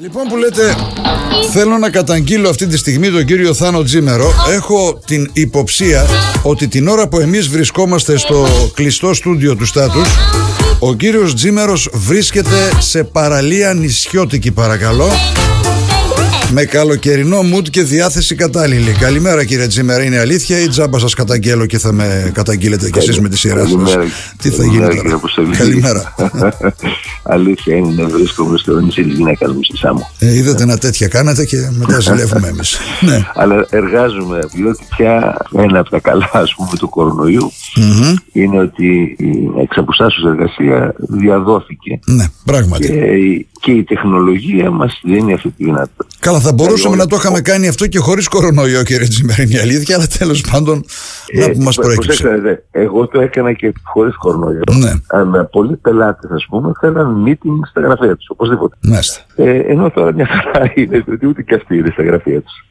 Λοιπόν που λέτε θέλω να καταγγείλω αυτή τη στιγμή τον κύριο Θάνο Τζίμερο. Έχω την υποψία ότι την ώρα που εμείς βρισκόμαστε στο κλειστό στούντιο του Στάτους Ο κύριος Τζίμερος βρίσκεται σε παραλία νησιώτικη παρακαλώ με καλοκαιρινό mood και διάθεση κατάλληλη. Καλημέρα κύριε Τζίμερα, είναι αλήθεια ή τζάμπα σας καταγγέλω και θα με καταγγείλετε κι εσείς με τη σειρά σας; Τι θα γίνει τώρα; Καλημέρα. αλήθεια είναι να βρίσκομαι στο νησί της γυναίκας μου στη Σάμο. Ε, είδατε ένα τέτοια κάνατε και μετά ζηλεύουμε εμείς. ναι. Αλλά εργάζομαι, διότι πια ένα από τα καλά ας πούμε του κορονοϊού mm-hmm. είναι ότι η εξαποστάσεω εργασία διαδόθηκε. Ναι, πράγματι. Και, και η τεχνολογία μας δίνει αυτή τη δυνατότητα. Καλά, θα μπορούσαμε να το είχαμε κάνει αυτό και χωρίς κορονοϊό, κύριε Τζιμερίνη, αλήθεια, αλλά τέλος πάντων να που μας προέκυψε. Εγώ το έκανα και χωρίς κορονοϊό. Ναι. Αλλά πολλοί πελάτες, ας πούμε, θέλαν meeting στα γραφεία τους, οπωσδήποτε. Ε, ενώ τώρα μια χαρά είναι ότι ούτε και αυτοί είναι στα γραφεία τους.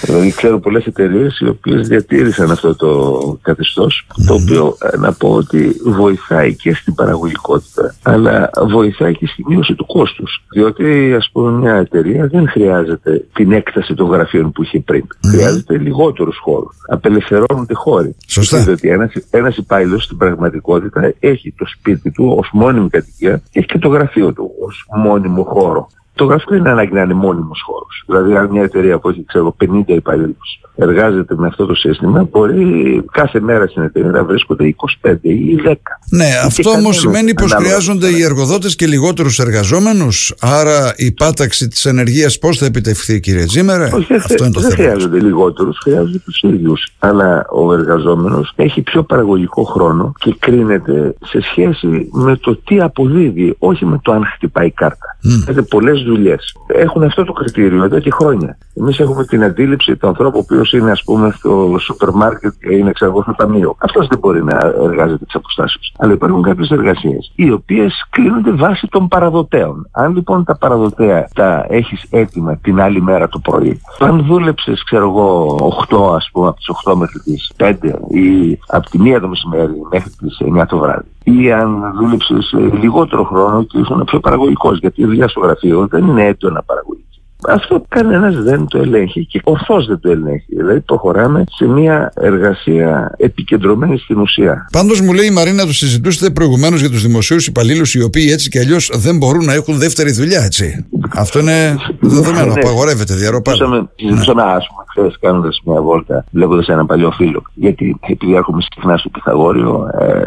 Δηλαδή, ξέρω πολλές εταιρείες οι οποίες διατήρησαν αυτό το καθεστώς, το οποίο ε, να πω ότι βοηθάει και στην παραγωγικότητα, αλλά βοηθάει και στη μείωση του κόστους. Διότι, ας πούμε, μια εταιρεία δεν χρειάζεται την έκταση των γραφείων που είχε πριν. Χρειάζεται λιγότερους χώρους. Απελευθερώνονται χώροι. Σωστά. Διότι ένας υπάλληλος στην πραγματικότητα έχει το σπίτι του ως μόνιμη κατοικία και έχει και το γραφείο του ως μόνιμο χώρο. Το γραφείο είναι ανάγκη να είναι μόνιμος χώρος. Δηλαδή, αν μια εταιρεία που έχει ξέρω, 50 υπαλλήλους εργάζεται με αυτό το σύστημα, μπορεί κάθε μέρα στην εταιρεία να βρίσκονται 25 ή 10. Ναι, αυτό όμως σημαίνει πως χρειάζονται οι εργοδότες και λιγότερους εργαζόμενους. Άρα η πάταξη της ενεργείας πώς θα επιτευχθεί, κύριε Τζίμερε; Όχι, αυτό είναι το δεν θέμα. χρειάζονται λιγότερους, χρειάζονται τους ίδιους. Αλλά ο εργαζόμενος έχει πιο παραγωγικό χρόνο και κρίνεται σε σχέση με το τι αποδίδει, όχι με το αν χτυπάει κάρτα. Mm. πολλές δουλειές έχουν αυτό το κριτήριο εδώ και χρόνια. Εμείς έχουμε την αντίληψη του ανθρώπου, ο οποίος είναι, ας πούμε, στο σούπερ μάρκετ και είναι, ξέρω στο ταμείο. Αυτός δεν μπορεί να εργάζεται τις αποστάσεις. Αλλά υπάρχουν κάποιες εργασίες, οι οποίες κλείνονται βάσει των παραδοτέων. Αν λοιπόν τα παραδοτέα τα έχεις έτοιμα την άλλη μέρα το πρωί, αν δούλεψες, ξέρω εγώ, 8 ας πούμε, από τις 8 μέχρι τις 5 ή από τη 1 το μεσημέρι μέχρι τις 9 το βράδυ, ή αν δούλεψες λιγότερο χρόνο και ήσουν πιο παραγωγικός, γιατί η δουλειά στο γραφείο δεν είναι έντονα παραγωγική. Αυτό κανένας δεν το ελέγχει και ορθώ δεν το ελέγχει. Δηλαδή προχωράμε σε μια εργασία επικεντρωμένη στην ουσία. Πάντως μου λέει η Μαρίνα, το συζητούσατε προηγουμένως για τους δημοσίους υπαλλήλους οι οποίοι έτσι κι αλλιώς δεν μπορούν να έχουν δεύτερη δουλειά, έτσι. Αυτό είναι δεδομένο. Ναι. Απαγορεύεται διαρροπά. Συζητούσαμε, α πούμε, χθε κάνοντας μια βόλτα, βλέποντας ένα παλιό φίλο. Γιατί επειδή έρχομαι συχνά στο Πυθαγόριο, ε,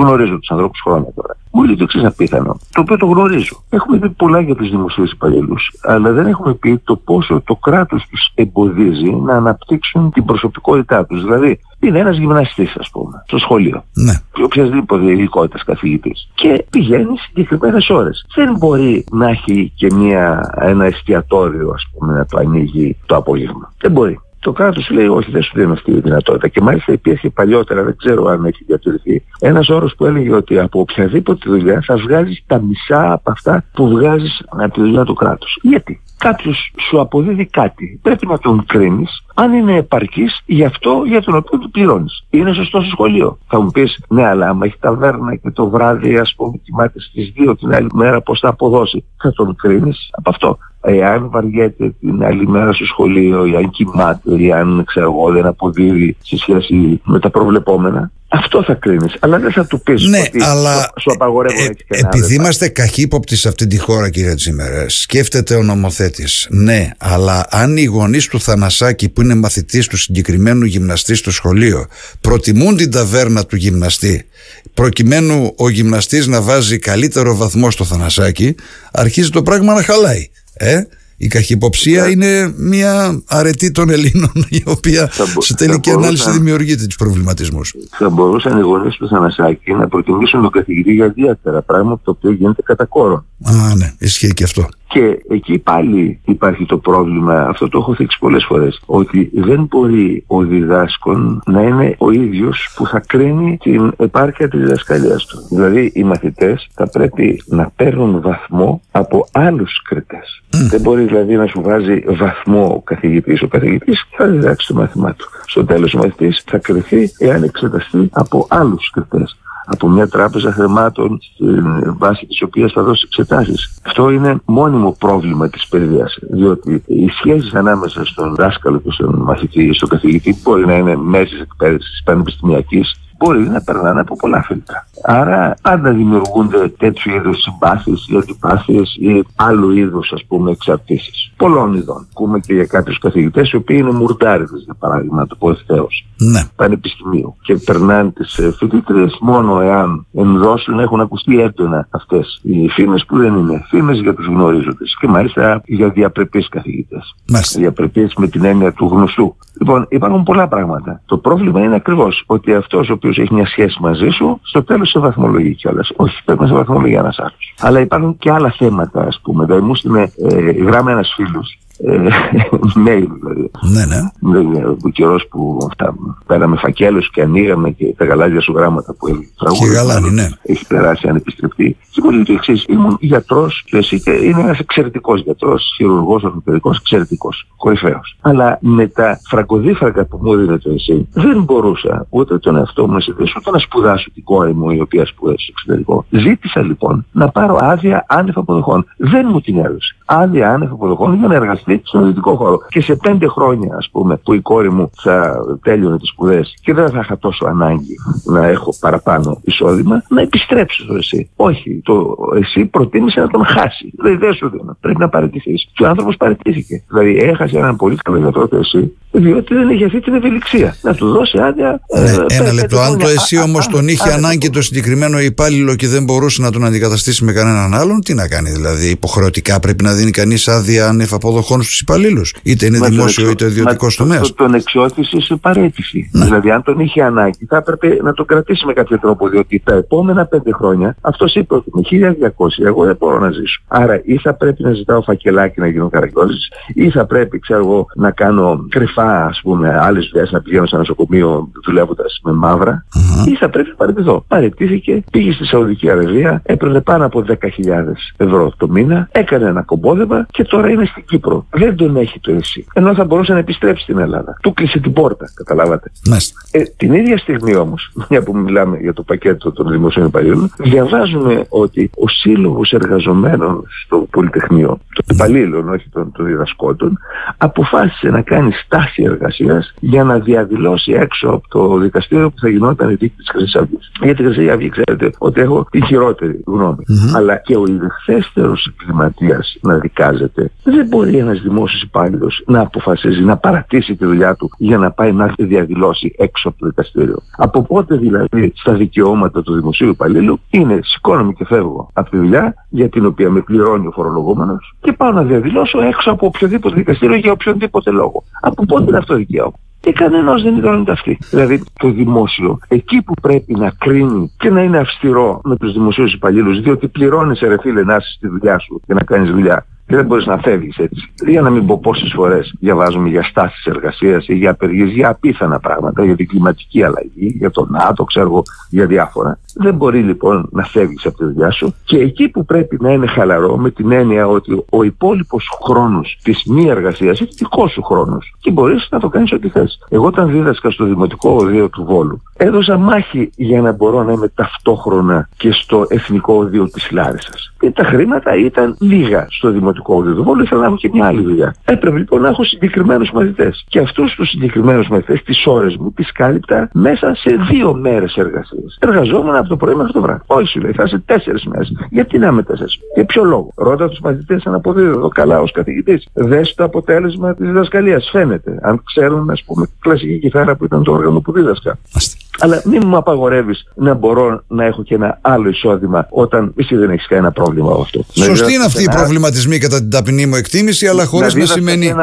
γνωρίζω τους ανθρώπους χρόνια τώρα. Μου λέει το εξή απίθανο, το οποίο το γνωρίζω. Έχουμε πει πολλά για τους δημοσίους υπαλλήλους, αλλά δεν έχουμε πει το πόσο το κράτος τους εμποδίζει να αναπτύξουν την προσωπικότητά τους. Δηλαδή, είναι ένας γυμναστής, ας πούμε, στο σχολείο. Ναι. Οποιασδήποτε ειδικότητας καθηγητής. Και πηγαίνει συγκεκριμένες ώρες. Δεν μπορεί να έχει και μια, ένα εστιατόριο, ας πούμε, να το ανοίγει το απόγευμα. Δεν μπορεί. Το κράτος λέει: Όχι, δεν σου δίνω αυτή τη δυνατότητα. Και μάλιστα υπήρχε παλιότερα, δεν ξέρω αν έχει διατηρηθεί, ένας όρος που έλεγε ότι από οποιαδήποτε δουλειά θα βγάζεις τα μισά από αυτά που βγάζεις από τη δουλειά του κράτους. Γιατί; Κάποιος σου αποδίδει κάτι. Πρέπει να τον κρίνεις αν είναι επαρκής για αυτό για τον οποίο του πληρώνεις. Είναι σωστό στο σχολείο. Θα μου πεις, ναι, αλλά άμα έχει ταβέρνα και το βράδυ, ας πούμε, κοιμάται στις 2 την άλλη μέρα, πώς θα αποδώσει. Θα τον κρίνεις από αυτό. Εάν βαριέται την άλλη μέρα στο σχολείο ή αν κοιμάται ή αν ξέρω εγώ δεν αποδίδει σε σχέση με τα προβλεπόμενα αυτό θα κρίνεις. Αλλά δεν θα του πεις ναι, ότι αλλά σου απαγορεύουν ε, ε, επειδή είμαστε καχύποπτοι σε αυτή τη χώρα κύριε Τζίμερ σκέφτεται ο νομοθέτης. Ναι αλλά αν οι γονείς του Θανασάκη που είναι μαθητής του συγκεκριμένου γυμναστή στο σχολείο προτιμούν την ταβέρνα του γυμναστή προκειμένου ο γυμναστής να βάζει καλύτερο βαθμό στο Θανασάκη αρχίζει το πράγμα να χαλάει ε; Η καχυποψία yeah. είναι μια αρετή των Ελλήνων η οποία μπο- σε τελική ανάλυση δημιουργεί τους προβληματισμούς. Θα μπορούσαν οι γονείς του Θανασάκη να προτιμήσουν τον καθηγητή για διάφορα πράγματα το οποίο γίνεται κατά κόρον. Α, ναι, ισχύει και αυτό. Και εκεί πάλι υπάρχει το πρόβλημα, αυτό το έχω θίξει πολλές φορές, ότι δεν μπορεί ο διδάσκων να είναι ο ίδιος που θα κρίνει την επάρκεια της διδασκαλίας του. Δηλαδή οι μαθητές θα πρέπει να παίρνουν βαθμό από άλλους κριτές. Δεν μπορεί δηλαδή να σου βάζει βαθμό ο καθηγητής. Ο καθηγητής θα διδάξει το μάθημά του. Στο τέλος ο μαθητής θα κρυθεί εάν εξεταστεί από άλλους κριτές. από μια τράπεζα χρημάτων στην βάση της οποίας θα δώσει εξετάσεις. Αυτό είναι μόνιμο πρόβλημα της παιδείας. Διότι οι σχέσεις ανάμεσα στον δάσκαλο και στον μαθητή, στον καθηγητή, μπορεί να είναι μέση εκπαίδευσης πανεπιστημιακής, μπορεί να περνάνε από πολλά φιλτρά. Άρα πάντα δημιουργούνται τέτοιου είδους συμπάθειες ή αντιπάθειες ή άλλου είδους ας πούμε εξαρτήσεις. Πολλών ειδών. Ακούμε και για κάποιους καθηγητές οι οποίοι είναι μουρτάριδες, για παράδειγμα, το πω ευθέως. Ναι. Πανεπιστημίου. Και περνάνε τις ε, φοιτήτριες μόνο εάν ενδώσουν έχουν ακουστεί έντονα αυτές οι φήμες που δεν είναι φήμες για τους γνωρίζοντες. Και μάλιστα για διαπρεπείς καθηγητές. Διαπρεπείς με την έννοια του γνωστού. Λοιπόν, υπάρχουν πολλά πράγματα. Το πρόβλημα είναι ακριβώς ότι αυτός ο οποίος έχει μια σχέση μαζί σου, στο τέλος σε βαθμολογεί κιόλας. Όχι, πρέπει να σε βαθμολογεί ένας άλλος. Αλλά υπάρχουν και άλλα θέματα, ας πούμε. Δηλαδή, μου στείλε ε, γράμμα ένας φίλος ε, mail δηλαδή. Ναι, ναι. Ο καιρός που αυτά, πέραμε φακέλους και ανοίγαμε και τα γαλάζια σου γράμματα που έλεγε. Και γαλάνι, ναι. Έχει περάσει ανεπιστρεπτή. Και μου λέει το εξής. Ήμουν γιατρός και εσύ και είναι ένας εξαιρετικός γιατρός, χειρουργός, ορθοπαιδικός, εξαιρετικός, κορυφαίος. Αλλά με τα φραγκοδίφρακα που μου έδινες το εσύ, δεν μπορούσα ούτε τον εαυτό μου να συνδέσω, ούτε να σπουδάσω την κόρη μου η οποία σπουδάζει στο εξωτερικό. Ζήτησα λοιπόν να πάρω άδεια άνευ αποδοχών. Δεν μου την έδωσε. Άδεια άνευ αποδοχών για να εργαστεί στον δυτικό χώρο. Και σε πέντε χρόνια, ας πούμε, που η κόρη μου θα τέλειωνε τις σπουδές και δεν θα είχα τόσο ανάγκη να έχω παραπάνω εισόδημα, να επιστρέψει στο εσύ. Όχι, το εσύ προτίμησε να τον χάσει. Δηλαδή δεν σου δίνω. Πρέπει να παραιτηθείς. Και ο άνθρωπος παραιτήθηκε. Δηλαδή έχασε έναν πολύ καλό γιατρό το εσύ, διότι δεν είχε αυτή την ευελιξία. Να του δώσει άδεια. Ναι, ε, ένα λεπτό. Αν το εσύ όμως τον είχε ανάγκη το συγκεκριμένο υπάλληλο και δεν μπορούσε να τον αντικαταστήσει με κανέναν άλλον, τι να κάνει δηλαδή. Υποχρεωτικά πρέπει να δίνει κανείς άδεια ανεφ αποδοχών στους υπαλλήλους. Είτε είναι μα δημόσιο είτε ιδιωτικός τομέας. Το, τον εξώθησε σε παρέτηση. Ναι. Δηλαδή, αν τον είχε ανάγκη, θα έπρεπε να το κρατήσει με κάποιο τρόπο. Διότι τα επόμενα πέντε χρόνια αυτός είπε ότι με 1200 εγώ δεν μπορώ να ζήσω. Άρα, ή θα πρέπει να ζητάω φακελάκι να γίνω καραγκιόζη, ή θα πρέπει, ξέρω εγώ, να κάνω κρυφά, ας πούμε, άλλες δουλειές να πηγαίνω σε ένα νοσοκομείο δουλεύοντας με μαύρα, mm-hmm. ή θα πρέπει να παραιτηθώ. Παρετήθηκε, πήγε στη Σαουδική Αραβία, έπαιρνε πάνω από 10.000 ευρώ το μήνα, έκανε ένα κομπόδεμα και τώρα είναι στην Κύπρο. Δεν τον έχει το εσύ. Ενώ θα μπορούσε να επιστρέψει στην Ελλάδα. Του κλείσε την πόρτα, καταλάβατε. Ε, την ίδια στιγμή όμως, μια που μιλάμε για το πακέτο των δημοσίων υπαλλήλων, διαβάζουμε ότι ο σύλλογος εργαζομένων στο Πολυτεχνείο, των υπαλλήλων, όχι των, των διδασκόντων, αποφάσισε να κάνει στάση εργασίας για να διαδηλώσει έξω από το δικαστήριο που θα γινόταν η δίκη της Χρυσής Αυγής. Για τη Χρυσή Αυγή, ξέρετε ότι έχω τη χειρότερη γνώμη. Mm-hmm. Αλλά και ο ιδεχθέστερο εγκληματία να δικάζεται δεν μπορεί ένας δημόσιος υπάλληλος να αποφασίζει να παρατήσει τη δουλειά του για να πάει να διαδηλώσει έξω από το δικαστήριο. Από πότε δηλαδή στα δικαιώματα του δημοσίου υπαλλήλου είναι σηκώνομαι και φεύγω από τη δουλειά για την οποία με πληρώνει ο φορολογούμενος και πάω να διαδηλώσω έξω από οποιοδήποτε δικαστήριο για οποιονδήποτε λόγο. Από πότε είναι αυτό δικαίωμα; Και κανένας δεν ήταν αυτή. Δηλαδή το δημόσιο, εκεί που πρέπει να κρίνει και να είναι αυστηρό με τους δημοσίους υπαλλήλους, διότι πληρώνεις ρε φίλε να είσαι στη δουλειά σου και να κάνεις δουλειά και δεν μπορείς να φεύγεις έτσι. Για να μην πω πόσες φορές διαβάζουμε για στάσεις εργασίας ή για απεργίες, για απίθανα πράγματα, για την κλιματική αλλαγή, για το ΝΑΤΟ, ξέρω για διάφορα. Δεν μπορεί λοιπόν να φεύγεις από τη δουλειά σου και εκεί που πρέπει να είναι χαλαρό με την έννοια ότι ο υπόλοιπος χρόνος της μη εργασίας είναι δικός σου χρόνος και μπορείς να το κάνεις ό,τι θες. Εγώ όταν δίδασκα στο Δημοτικό Οδείο του Βόλου, έδωσα μάχη για να μπορώ να είμαι ταυτόχρονα και στο Εθνικό Οδείο της Λάρισας. Και τα χρήματα ήταν λίγα στο Δημοτικό δημοτικό διδοβόλο, ήθελα να έχω και μια άλλη δουλειά. Έπρεπε λοιπόν να έχω συγκεκριμένους μαθητές. Και αυτούς τους συγκεκριμένους μαθητές, τις ώρες μου, τις κάλυπτα μέσα σε δύο μέρες εργασίας. Εργαζόμουν από το πρωί μέχρι το βράδυ. Όχι, σου λέει, θα είσαι τέσσερις μέρες. Γιατί να είμαι τέσσερις; Για ποιο λόγο; Ρώτα τους μαθητές αν αποδίδω καλά ως καθηγητής. Δες το αποτέλεσμα της διδασκαλίας. Φαίνεται. Αν ξέρουν, ας πούμε, κλασική κιθάρα που ήταν το όργανο που δίδασκα. Αλλά μην μου απαγορεύεις να μπορώ να έχω και ένα άλλο εισόδημα όταν εσύ δεν έχεις κανένα πρόβλημα με αυτό. Σωστή είναι αυτή η προβληματισμή κατά την ταπεινή μου εκτίμηση, αλλά χωρίς να, σημαίνει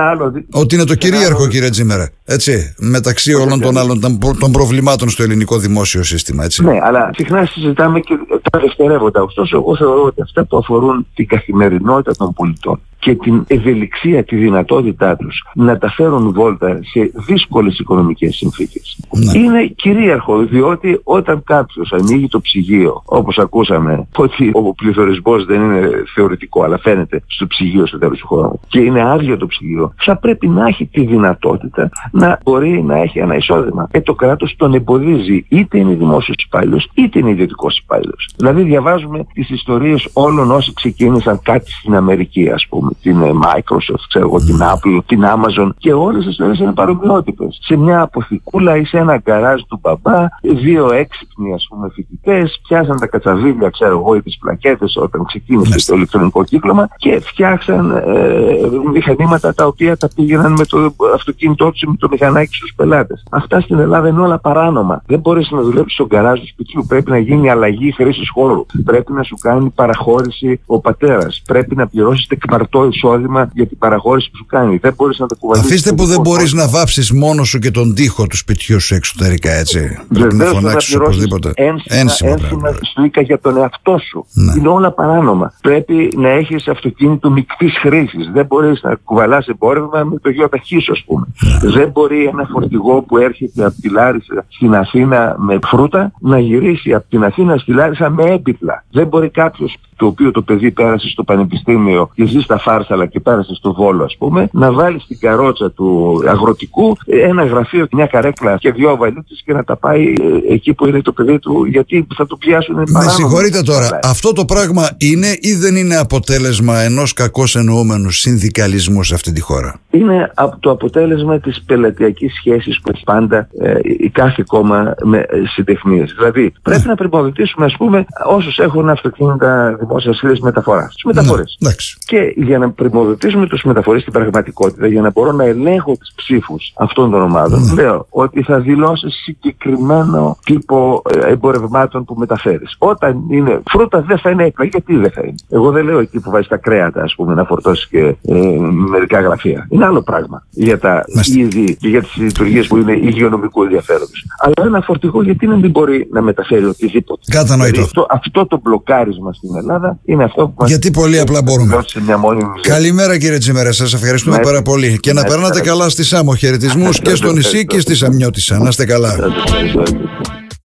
ότι είναι το κυρίαρχο, άλλο... κύριε Τζίμερα. Έτσι, μεταξύ όλων των άλλων των προβλημάτων στο ελληνικό δημόσιο σύστημα. Έτσι. Ναι, αλλά συχνά συζητάμε και τα δευτερεύοντα. Ωστόσο, εγώ θεωρώ ότι αυτά που αφορούν την καθημερινότητα των πολιτών και την ευελιξία, τη δυνατότητά τους να τα φέρουν βόλτα σε δύσκολες οικονομικές συνθήκες. Ναι. Είναι κυρίαρχο διότι όταν κάποιος ανοίγει το ψυγείο, όπως ακούσαμε, ότι ο πληθωρισμός δεν είναι θεωρητικό αλλά φαίνεται στο ψυγείο στο τέλος του χρόνου και είναι άδειο το ψυγείο, θα πρέπει να έχει τη δυνατότητα να μπορεί να έχει ένα εισόδημα. Ε, το κράτος τον εμποδίζει είτε είναι δημόσιος υπάλληλος είτε είναι ιδιωτικός υπάλληλος. Δηλαδή διαβάζουμε τις ιστορίες όλων όσοι ξεκίνησαν κάτι στην Αμερική ας πούμε, την ε, Microsoft, ξέρω εγώ, την Apple, την Amazon και όλες τις ιστορίες είναι παρομοιότυπες. Σε μια αποθηκούλα ή σε ένα γκαράζ του μπαμπά, δύο έξυπνοι ας πούμε φοιτητές πιάσαν τα κατσαβίλια, ξέρω εγώ, ή τις πλακέτες όταν ξεκίνησε το ηλεκτρονικό κύκλωμα και φτιάξαν ε, μηχανήματα τα οποία τα πήγαιναν με το αυτοκίνητό τους με το μηχανάκι στους πελάτες. Αυτά στην Ελλάδα είναι όλα παράνομα. Δεν μπορείς να δουλέψεις στο γκαράζ του σπιτιού. Πρέπει να γίνει αλλαγή χρήσης χώρου. Πρέπει να σου κάνει παραχώρηση ο πατέρας. Πρέπει να πληρώσεις τεκμαρτό εισόδημα για την παραχώρηση που σου κάνει. Δεν μπορείς να το κουβαλήσεις. Αφήστε που δεν μπορείς να βάψεις μόνο σου και τον τοίχο του σπιτιού σου εξωτερικά έτσι. Πρέπει να φωνάξεις οπωσδήποτε. Ένσημα, ένσημα στρίκα για τον εαυτό σου. Ναι. Είναι όλα παράνομα. Πρέπει να έχεις αυτοκίνητο μικτής χρήσης. Δεν μπορείς να κουβαλάς εμπόρευμα με το γιο ταχύσου ας πούμε. Ναι. Δεν μπορεί ένα φορτηγό που έρχεται από τη Λάρισα στην Αθήνα με φρούτα να γυρίσει από την Αθήνα στη Λάρισα με έπιπλα. Δεν μπορεί κάποιος το οποίο το παιδί πέρασε στο πανεπιστήμιο και ζει στα Φάρσαλα και πέρασε στο Βόλο ας πούμε, να βάλει στην καρότσα του αγροτικού ένα γραφείο, μια καρέκλα και δυο βαλίτσες και να τα πάει ε, εκεί που είναι το παιδί του γιατί θα το πιάσουν Με συγχωρείτε τώρα, αυτό το πράγμα είναι ή δεν είναι αποτέλεσμα ενός κακώς εννοούμενου συνδικαλισμού σε αυτή τη χώρα; Είναι το αποτέλεσμα της πελατειακής σχέσης που έχει πάντα ε, η κάθε κόμμα με ε, συντεχνίες. Δηλαδή πρέπει ναι. να πρημοδοτήσουμε ας πούμε όσους έχουν αυτοκίνητα δημόσια σχέση μεταφοράς. Του μεταφορές. Ναι, και για να πρημοδοτήσουμε τους μεταφορέ στην πραγματικότητα, για να μπορώ να ελέγχω τις ψήφους αυτών των ομάδων, ναι. λέω ότι θα δηλώσεις συγκεκριμένο τύπο ε, εμπορευμάτων που μεταφέρεις. Όταν είναι φρούτα δεν θα είναι έκπλα. Γιατί δεν θα είναι; Εγώ δεν λέω εκεί που βάζεις τα κρέατα, ας πούμε, να φορτώσεις και ε, μερικά γραφεία. Είναι άλλο πράγμα για τα είδη και για τις λειτουργίες που είναι υγειονομικού ενδιαφέροντος. Αλλά ένα φορτηγό γιατί να μην μπορεί να μεταφέρει οτιδήποτε; Κατανοητό. Δηλαδή, αυτό, αυτό το μπλοκάρισμα στην Ελλάδα Ελλάδα είναι αυτό που μας Γιατί πολύ απλά μπορούμε. Μια Καλημέρα κύριε Τσιμέρα, σας ευχαριστούμε πάρα πολύ. Και να περνάτε καλά στη Σάμο. Χαιρετισμούς και στο νησί και στη Σαμιώτησα. Να είστε καλά.